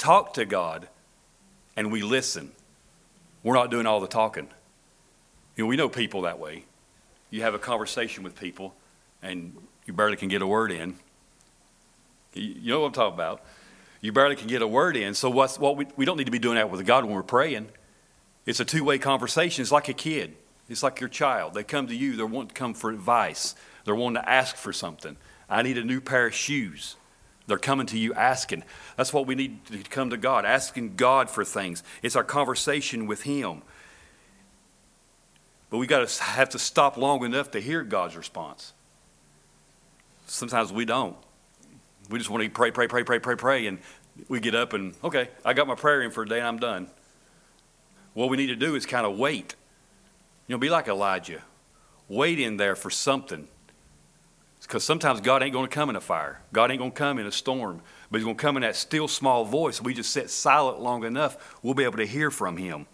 talk to God and we listen. We're not doing all the talking. You know, we know people that way. You have a conversation with people and you barely can get a word in. You know what I'm talking about. You barely can get a word in. So what's, what we, we don't need to be doing that with God when we're praying. It's a two-way conversation. It's like a kid. It's like your child. They come to you. They want to come for advice. They're wanting to ask for something. I need a new pair of shoes. They're coming to you asking. That's what we need to come to God, asking God for things. It's our conversation with Him. But we got to have to stop long enough to hear God's response. Sometimes we don't. We just want to pray, pray, pray, pray, pray, pray, and we get up and, okay, I got my prayer in for a day and I'm done. What we need to do is kind of wait. You know, be like Elijah. Wait in there for something because sometimes God ain't going to come in a fire. God ain't going to come in a storm. But He's going to come in that still small voice. We just sit silent long enough, we'll be able to hear from Him.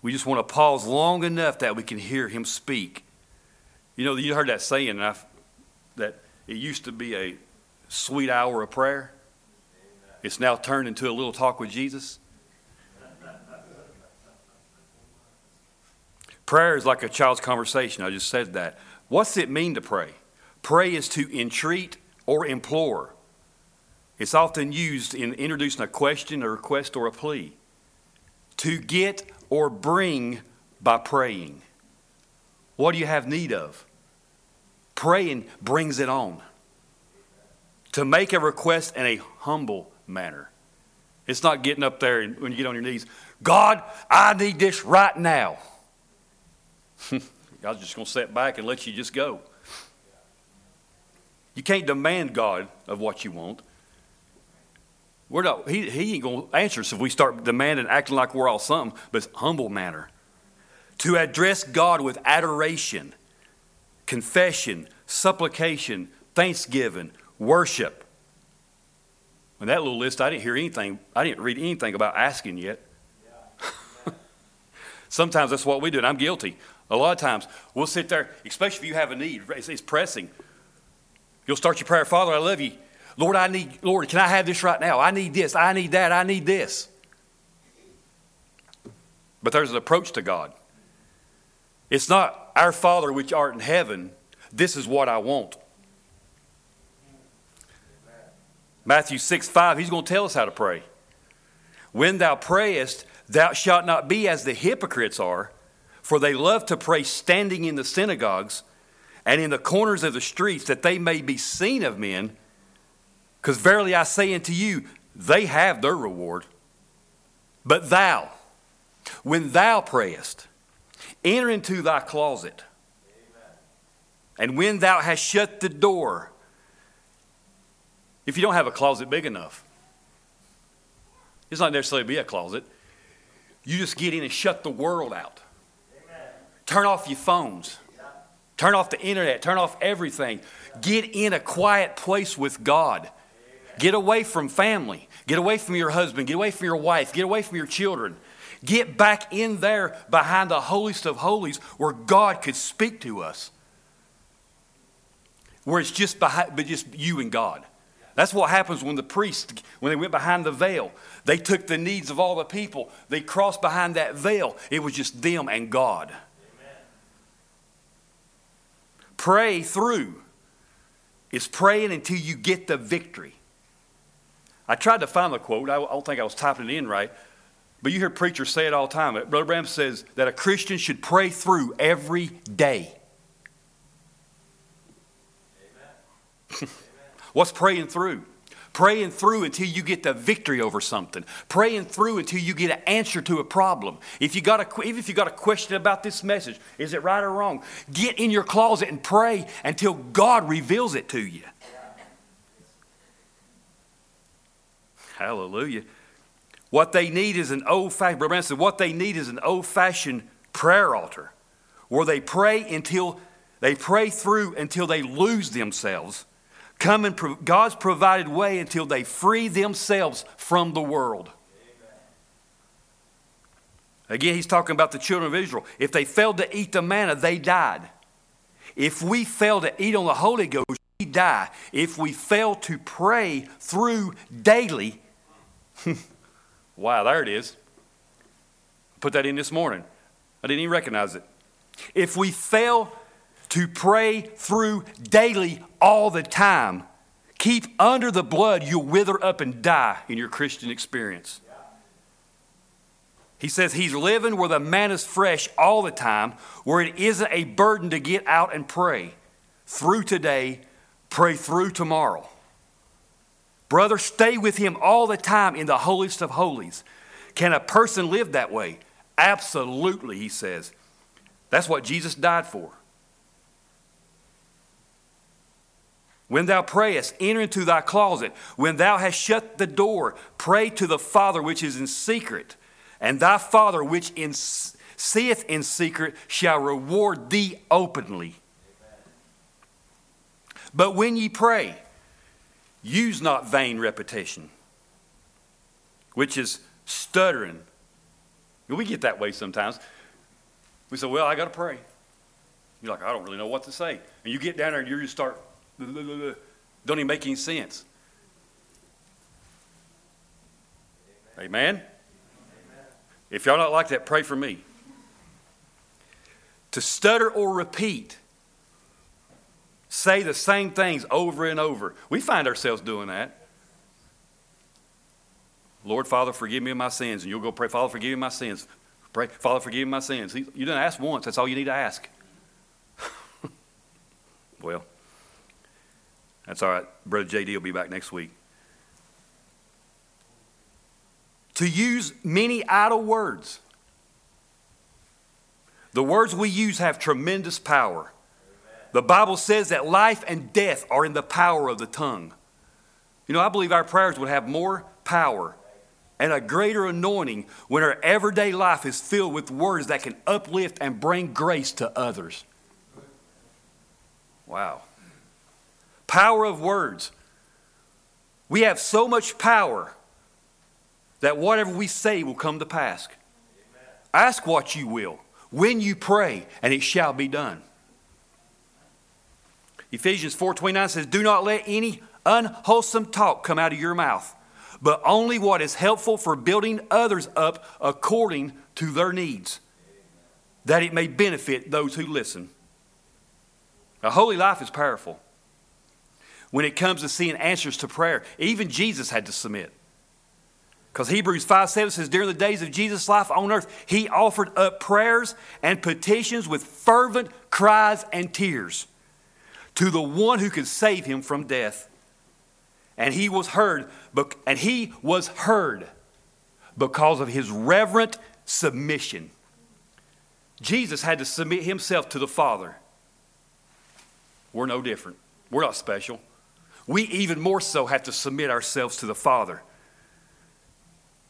We just want to pause long enough that we can hear Him speak. You know, you heard that saying that it used to be a sweet hour of prayer. It's now turned into a little talk with Jesus. Prayer is like a child's conversation. I just said that. What's it mean to pray? Pray is to entreat or implore. It's often used in introducing a question, a request, or a plea. To get or bring by praying. What do you have need of? Praying brings it on. To make a request in a humble manner. It's not getting up there and when you get on your knees, God, I need this right now. God's just going to sit back and let you just go. You can't demand God of what you want. We're not, he, he ain't going to answer us if we start demanding, acting like we're all something, but it's humble manner. To address God with adoration, confession, supplication, thanksgiving, worship. In that little list, I didn't hear anything, I didn't read anything about asking yet. Sometimes that's what we do, and I'm guilty. A lot of times we'll sit there, especially if you have a need, it's, pressing. You'll start your prayer, Father, I love you. Lord, I need, Lord, can I have this right now? I need this, I need that, I need this. But there's an approach to God. It's not our Father which art in heaven, this is what I want. Matthew 6 5, he's going to tell us how to pray. When thou prayest, thou shalt not be as the hypocrites are for they love to pray standing in the synagogues and in the corners of the streets that they may be seen of men. Because verily I say unto you, they have their reward. But thou, when thou prayest, enter into thy closet. And when thou hast shut the door, if you don't have a closet big enough, it's not necessarily be a closet. You just get in and shut the world out. Turn off your phones. Turn off the internet. Turn off everything. Get in a quiet place with God. Get away from family. Get away from your husband. Get away from your wife. Get away from your children. Get back in there behind the holiest of holies where God could speak to us. Where it's just behind, but just you and God. That's what happens when the priests, when they went behind the veil, they took the needs of all the people. They crossed behind that veil. It was just them and God. Pray through is praying until you get the victory. I tried to find the quote. I don't think I was typing it in right. But you hear preachers say it all the time. Brother Branham says that a Christian should pray through every day. What's praying through? Praying through until you get the victory over something, praying through until you get an answer to a problem. If you got a, even if you got a question about this message, is it right or wrong? Get in your closet and pray until God reveals it to you. Hallelujah. What they need is an old fashioned, what they need is an old fashioned prayer altar where they pray until they pray through until they lose themselves come in God's provided way until they free themselves from the world. Again, he's talking about the children of Israel. If they failed to eat the manna, they died. If we fail to eat on the Holy Ghost, we die if we fail to pray through daily. wow, there it is. Put that in this morning. I didn't even recognize it. If we fail to pray through daily all the time, keep under the blood, you'll wither up and die in your Christian experience. He says he's living where the manna is fresh all the time, where it isn't a burden to get out and pray through today, pray through tomorrow. Brother, stay with him all the time in the holiest of holies. Can a person live that way? Absolutely, he says. That's what Jesus died for. When thou prayest, enter into thy closet. When thou hast shut the door, pray to the Father which is in secret and thy Father, which in, seeth in secret, shall reward thee openly. But when ye pray, use not vain repetition, which is stuttering. We get that way sometimes. We say, Well, I got to pray. You're like, I don't really know what to say. And you get down there and you just start, don't even make any sense. Amen? If y'all not like that, pray for me. To stutter or repeat, say the same things over and over. We find ourselves doing that. Lord, Father, forgive me of my sins. And you'll go pray, Father, forgive me my sins. Pray, Father, forgive me my sins. You didn't ask once. That's all you need to ask. well, that's all right. Brother JD will be back next week. to use many idle words. The words we use have tremendous power. The Bible says that life and death are in the power of the tongue. You know, I believe our prayers would have more power and a greater anointing when our everyday life is filled with words that can uplift and bring grace to others. Wow. Power of words. We have so much power that whatever we say will come to pass. Amen. Ask what you will when you pray, and it shall be done. Ephesians 4:29 says, "Do not let any unwholesome talk come out of your mouth, but only what is helpful for building others up according to their needs, that it may benefit those who listen." A holy life is powerful. When it comes to seeing answers to prayer, even Jesus had to submit. Because Hebrews 5 7 says, During the days of Jesus' life on earth, he offered up prayers and petitions with fervent cries and tears to the one who could save him from death. And he was heard, and he was heard because of his reverent submission. Jesus had to submit himself to the Father. We're no different. We're not special. We even more so have to submit ourselves to the Father.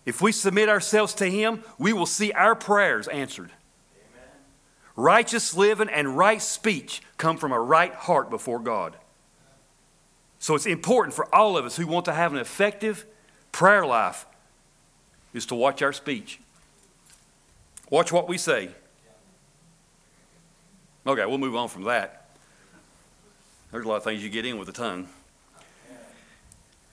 If we submit ourselves to Him, we will see our prayers answered. Amen. Righteous living and right speech come from a right heart before God. So it's important for all of us who want to have an effective prayer life is to watch our speech. Watch what we say. Okay, we'll move on from that. There's a lot of things you get in with the tongue.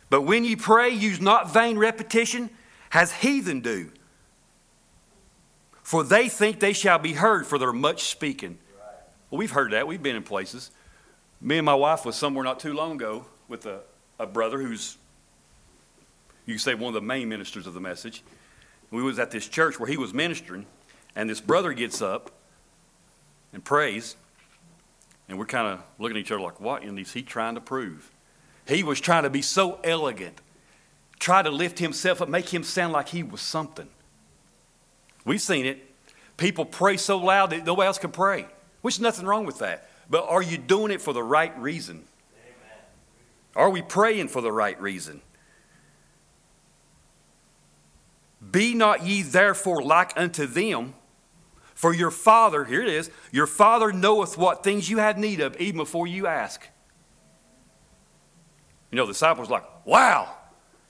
But when you pray, use not vain repetition as heathen do. For they think they shall be heard for their much speaking. Well, we've heard that. We've been in places. Me and my wife was somewhere not too long ago with a, a brother who's, you say, one of the main ministers of the message. We was at this church where he was ministering, and this brother gets up and prays, and we're kind of looking at each other like, what is he trying to prove? He was trying to be so elegant try to lift himself up, make him sound like he was something. We've seen it. People pray so loud that nobody else can pray, which is nothing wrong with that. But are you doing it for the right reason? Amen. Are we praying for the right reason? Be not ye therefore like unto them, for your Father, here it is, your Father knoweth what things you have need of even before you ask. You know, the disciples like, wow,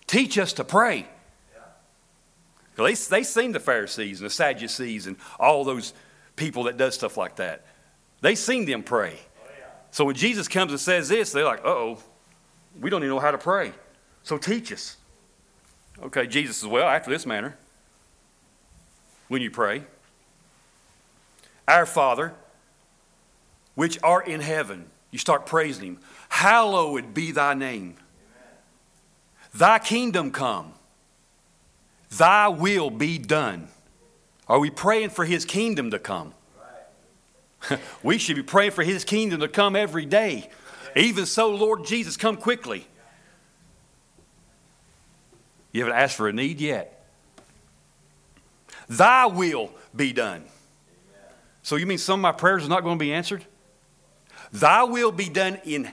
Teach us to pray. They, they seen the Pharisees and the Sadducees and all those people that does stuff like that. They seen them pray. So when Jesus comes and says this, they're like, uh oh, we don't even know how to pray. So teach us. Okay, Jesus says, well, after this manner, when you pray, Our Father, which art in heaven, you start praising Him. Hallowed be thy name. Thy kingdom come. Thy will be done. Are we praying for His kingdom to come? we should be praying for His kingdom to come every day. Even so, Lord Jesus, come quickly. You haven't asked for a need yet. Thy will be done. So you mean some of my prayers are not going to be answered? Thy will be done in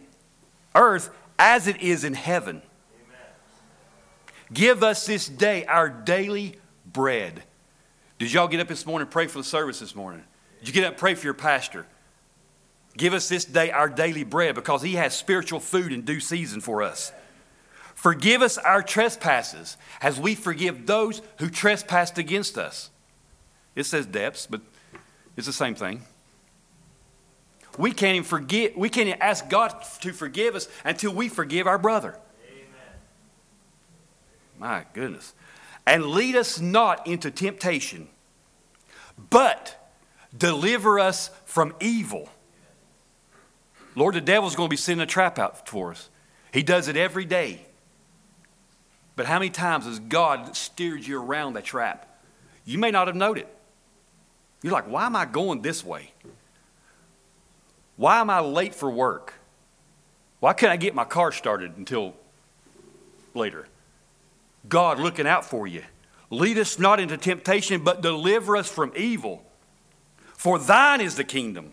earth as it is in heaven. Give us this day our daily bread. Did y'all get up this morning and pray for the service this morning? Did you get up and pray for your pastor? Give us this day our daily bread because he has spiritual food in due season for us. Forgive us our trespasses as we forgive those who trespassed against us. It says depths, but it's the same thing. We can't even forget, we can't even ask God to forgive us until we forgive our brother. Amen. My goodness. And lead us not into temptation, but deliver us from evil. Lord, the devil's going to be sending a trap out for us. He does it every day. But how many times has God steered you around that trap? You may not have noted. You're like, why am I going this way? Why am I late for work? Why can't I get my car started until later? God looking out for you. Lead us not into temptation, but deliver us from evil. For thine is the kingdom,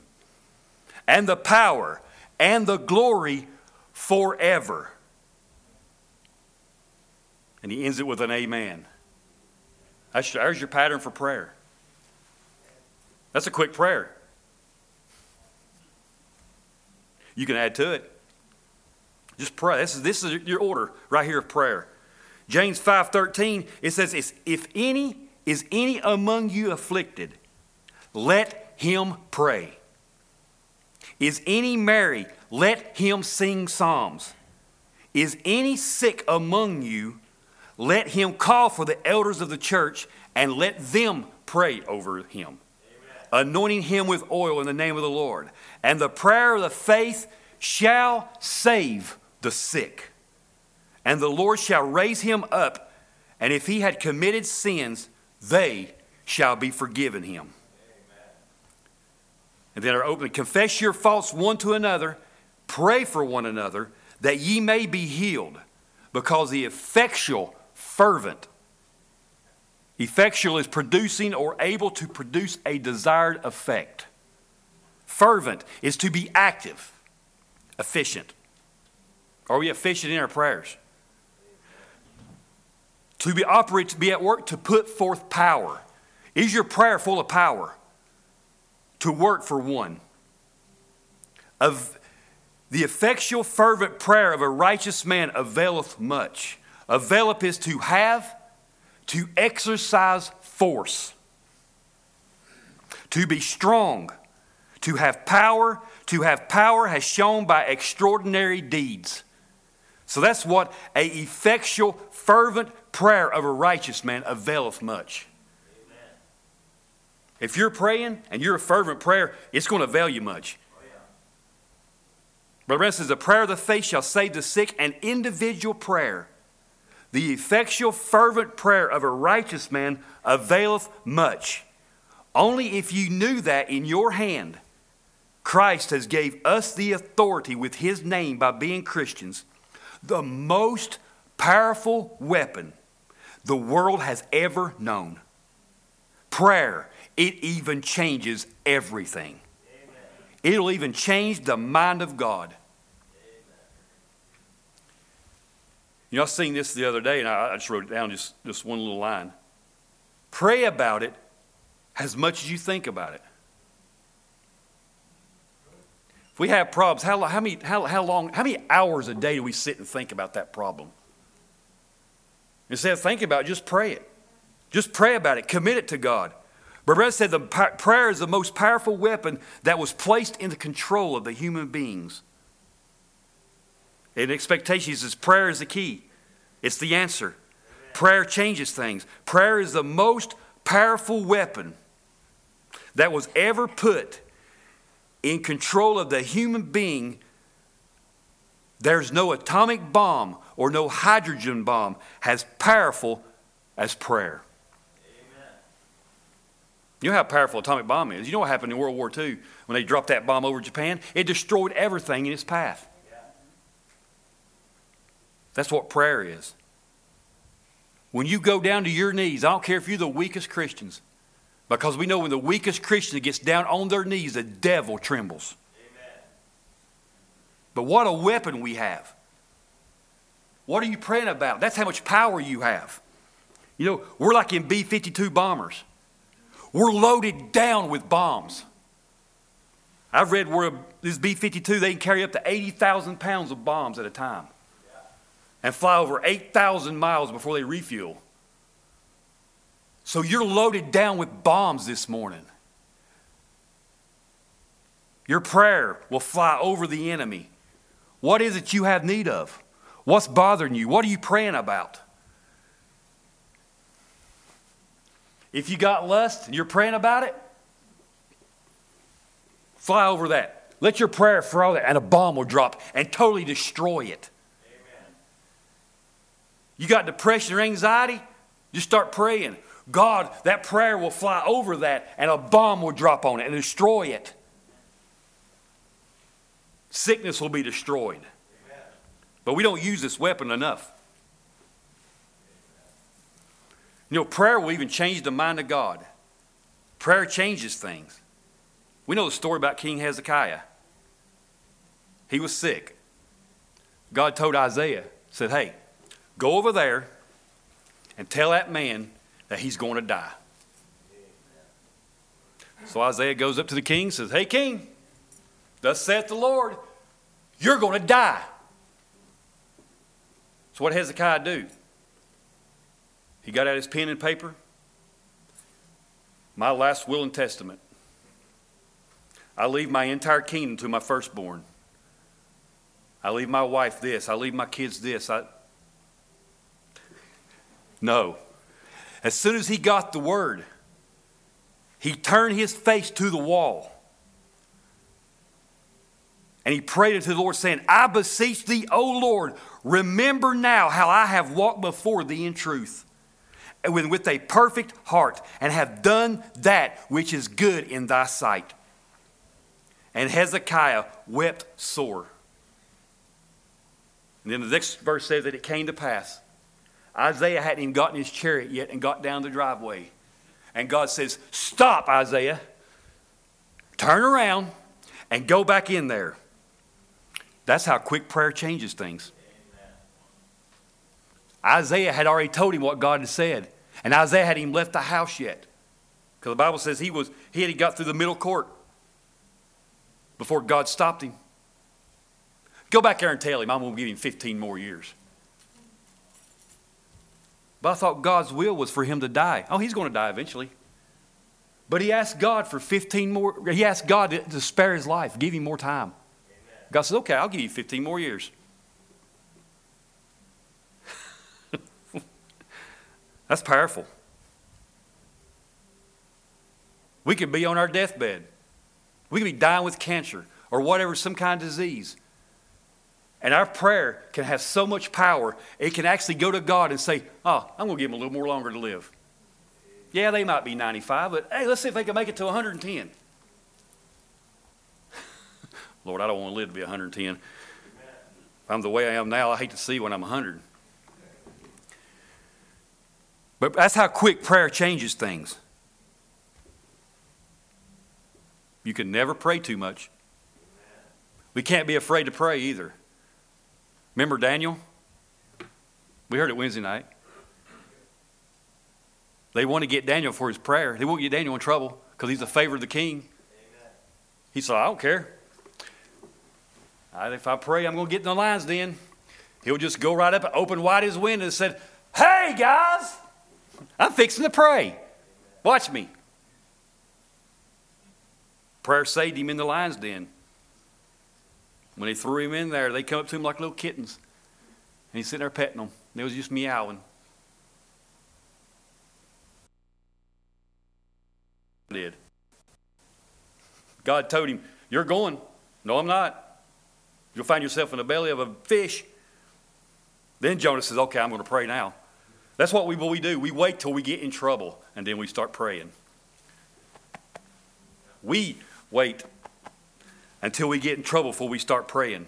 and the power, and the glory forever. And he ends it with an amen. That's, there's your pattern for prayer. That's a quick prayer. You can add to it. Just pray. This is, this is your order right here of prayer. James 5.13, it says, If any is any among you afflicted, let him pray. Is any merry? Let him sing psalms. Is any sick among you? Let him call for the elders of the church and let them pray over him anointing him with oil in the name of the Lord. And the prayer of the faith shall save the sick. And the Lord shall raise him up, and if he had committed sins, they shall be forgiven him. And then our open confess your faults one to another, pray for one another, that ye may be healed, because the effectual, fervent, Effectual is producing or able to produce a desired effect. Fervent is to be active, efficient. Are we efficient in our prayers? To be operate, to be at work, to put forth power. Is your prayer full of power? To work for one. Of the effectual, fervent prayer of a righteous man availeth much. Availeth is to have to exercise force, to be strong, to have power, to have power has shown by extraordinary deeds. So that's what a effectual, fervent prayer of a righteous man availeth much. Amen. If you're praying and you're a fervent prayer, it's going to avail you much. Oh, yeah. Brother says, the prayer of the faith shall save the sick, an individual prayer the effectual, fervent prayer of a righteous man availeth much. Only if you knew that in your hand, Christ has gave us the authority with his name by being Christians, the most powerful weapon the world has ever known. Prayer, it even changes everything. It'll even change the mind of God. You know, I seen this the other day, and I, I just wrote it down, just, just one little line. Pray about it as much as you think about it. If we have problems, how, how, many, how, how long, how many hours a day do we sit and think about that problem? Instead of thinking about it, just pray it. Just pray about it. Commit it to God. Brother said the prayer is the most powerful weapon that was placed in the control of the human beings. In expectations, says prayer is the key. It's the answer. Prayer changes things. Prayer is the most powerful weapon that was ever put in control of the human being. There's no atomic bomb or no hydrogen bomb as powerful as prayer. You know how powerful atomic bomb is. You know what happened in World War II when they dropped that bomb over Japan? It destroyed everything in its path. That's what prayer is. When you go down to your knees, I don't care if you're the weakest Christians, because we know when the weakest Christian gets down on their knees, the devil trembles. Amen. But what a weapon we have. What are you praying about? That's how much power you have. You know, we're like in B 52 bombers. We're loaded down with bombs. I've read where this B 52, they can carry up to 80,000 pounds of bombs at a time and fly over 8,000 miles before they refuel. So you're loaded down with bombs this morning. Your prayer will fly over the enemy. What is it you have need of? What's bothering you? What are you praying about? If you got lust and you're praying about it, fly over that. Let your prayer throw that, and a bomb will drop and totally destroy it. You got depression or anxiety? Just start praying. God, that prayer will fly over that, and a bomb will drop on it and destroy it. Sickness will be destroyed. But we don't use this weapon enough. You know, prayer will even change the mind of God. Prayer changes things. We know the story about King Hezekiah. He was sick. God told Isaiah, said, Hey, go over there and tell that man that he's going to die. So Isaiah goes up to the king says, Hey, king, thus saith the Lord, you're going to die. So what did Hezekiah do? He got out his pen and paper. My last will and testament. I leave my entire kingdom to my firstborn. I leave my wife this. I leave my kids this. I... No. As soon as he got the word, he turned his face to the wall. And he prayed unto the Lord, saying, I beseech thee, O Lord, remember now how I have walked before thee in truth with, with a perfect heart and have done that which is good in thy sight. And Hezekiah wept sore. And then the next verse says that it came to pass. Isaiah hadn't even gotten his chariot yet and got down the driveway. And God says, Stop, Isaiah. Turn around and go back in there. That's how quick prayer changes things. Isaiah had already told him what God had said. And Isaiah hadn't even left the house yet. Because the Bible says he was he had got through the middle court before God stopped him. Go back there and tell him I'm going to give him 15 more years. But I thought God's will was for him to die. Oh, he's going to die eventually. But he asked God for 15 more, he asked God to, to spare his life, give him more time. Amen. God said, okay, I'll give you 15 more years. That's powerful. We could be on our deathbed. We could be dying with cancer or whatever, some kind of disease. And our prayer can have so much power, it can actually go to God and say, Oh, I'm going to give them a little more longer to live. Yeah, they might be 95, but hey, let's see if they can make it to 110. Lord, I don't want to live to be 110. If I'm the way I am now, I hate to see when I'm 100. But that's how quick prayer changes things. You can never pray too much. We can't be afraid to pray either. Remember Daniel? We heard it Wednesday night. They want to get Daniel for his prayer. They won't get Daniel in trouble because he's a favor of the king. He said, I don't care. if I pray, I'm going to get in the lion's den. He'll just go right up and open wide his window and said, Hey, guys, I'm fixing to pray. Watch me. Prayer saved him in the lion's den. When they threw him in there, they come up to him like little kittens. And he's sitting there petting them. They was just meowing. Did. God told him, You're going. No, I'm not. You'll find yourself in the belly of a fish. Then Jonah says, Okay, I'm going to pray now. That's what we, what we do. We wait till we get in trouble and then we start praying. We wait until we get in trouble before we start praying.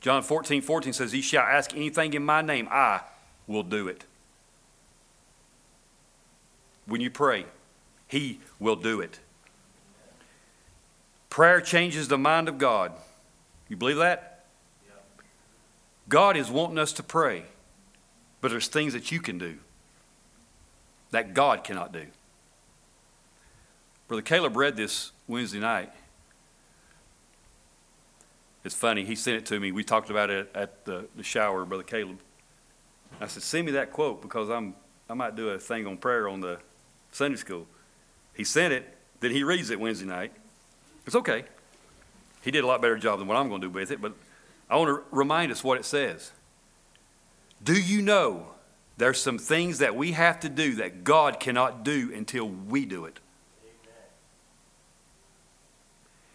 John 14, 14 says, He shall ask anything in my name, I will do it. When you pray, He will do it. Prayer changes the mind of God. You believe that? God is wanting us to pray, but there's things that you can do that God cannot do. Brother Caleb read this Wednesday night. It's funny, he sent it to me. We talked about it at the, the shower, Brother Caleb. I said, Send me that quote because I'm, I might do a thing on prayer on the Sunday school. He sent it, then he reads it Wednesday night. It's okay. He did a lot better job than what I'm going to do with it, but I want to remind us what it says. Do you know there's some things that we have to do that God cannot do until we do it?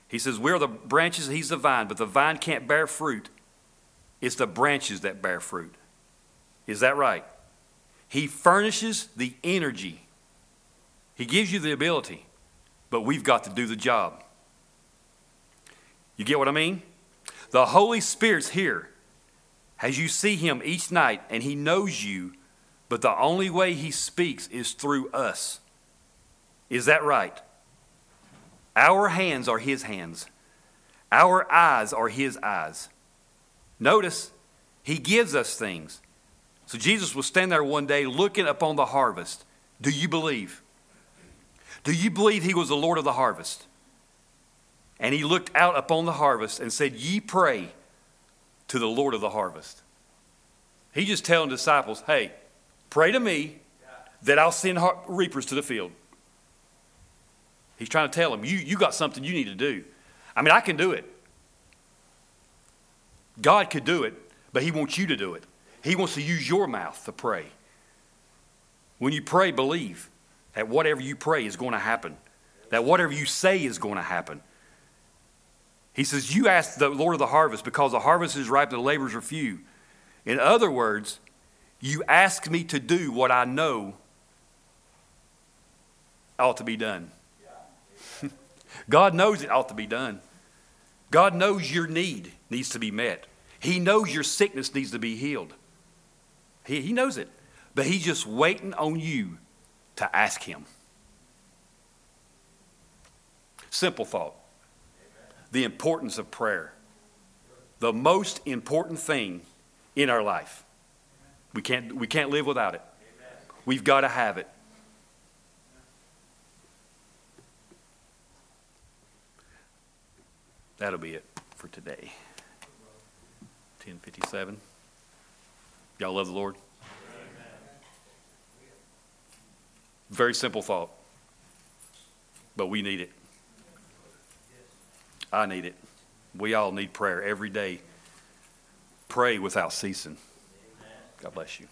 He says, We're the branches, He's the vine, but the vine can't bear fruit. It's the branches that bear fruit. Is that right? He furnishes the energy, He gives you the ability, but we've got to do the job. You get what I mean? The Holy Spirit's here as you see Him each night, and He knows you, but the only way He speaks is through us. Is that right? Our hands are His hands, our eyes are His eyes. Notice, He gives us things. So Jesus was standing there one day looking upon the harvest. Do you believe? Do you believe He was the Lord of the harvest? And He looked out upon the harvest and said, Ye pray to the Lord of the harvest. He just telling disciples, hey, pray to me that I'll send reapers to the field. He's trying to tell him, you, you got something you need to do. I mean, I can do it. God could do it, but He wants you to do it. He wants to use your mouth to pray. When you pray, believe that whatever you pray is going to happen, that whatever you say is going to happen. He says, You ask the Lord of the harvest because the harvest is ripe and the laborers are few. In other words, you ask me to do what I know ought to be done. God knows it ought to be done. God knows your need needs to be met. He knows your sickness needs to be healed. He, he knows it. But He's just waiting on you to ask Him. Simple thought the importance of prayer. The most important thing in our life. We can't, we can't live without it. We've got to have it. That'll be it for today. 1057. Y'all love the Lord? Very simple thought. But we need it. I need it. We all need prayer every day. Pray without ceasing. God bless you.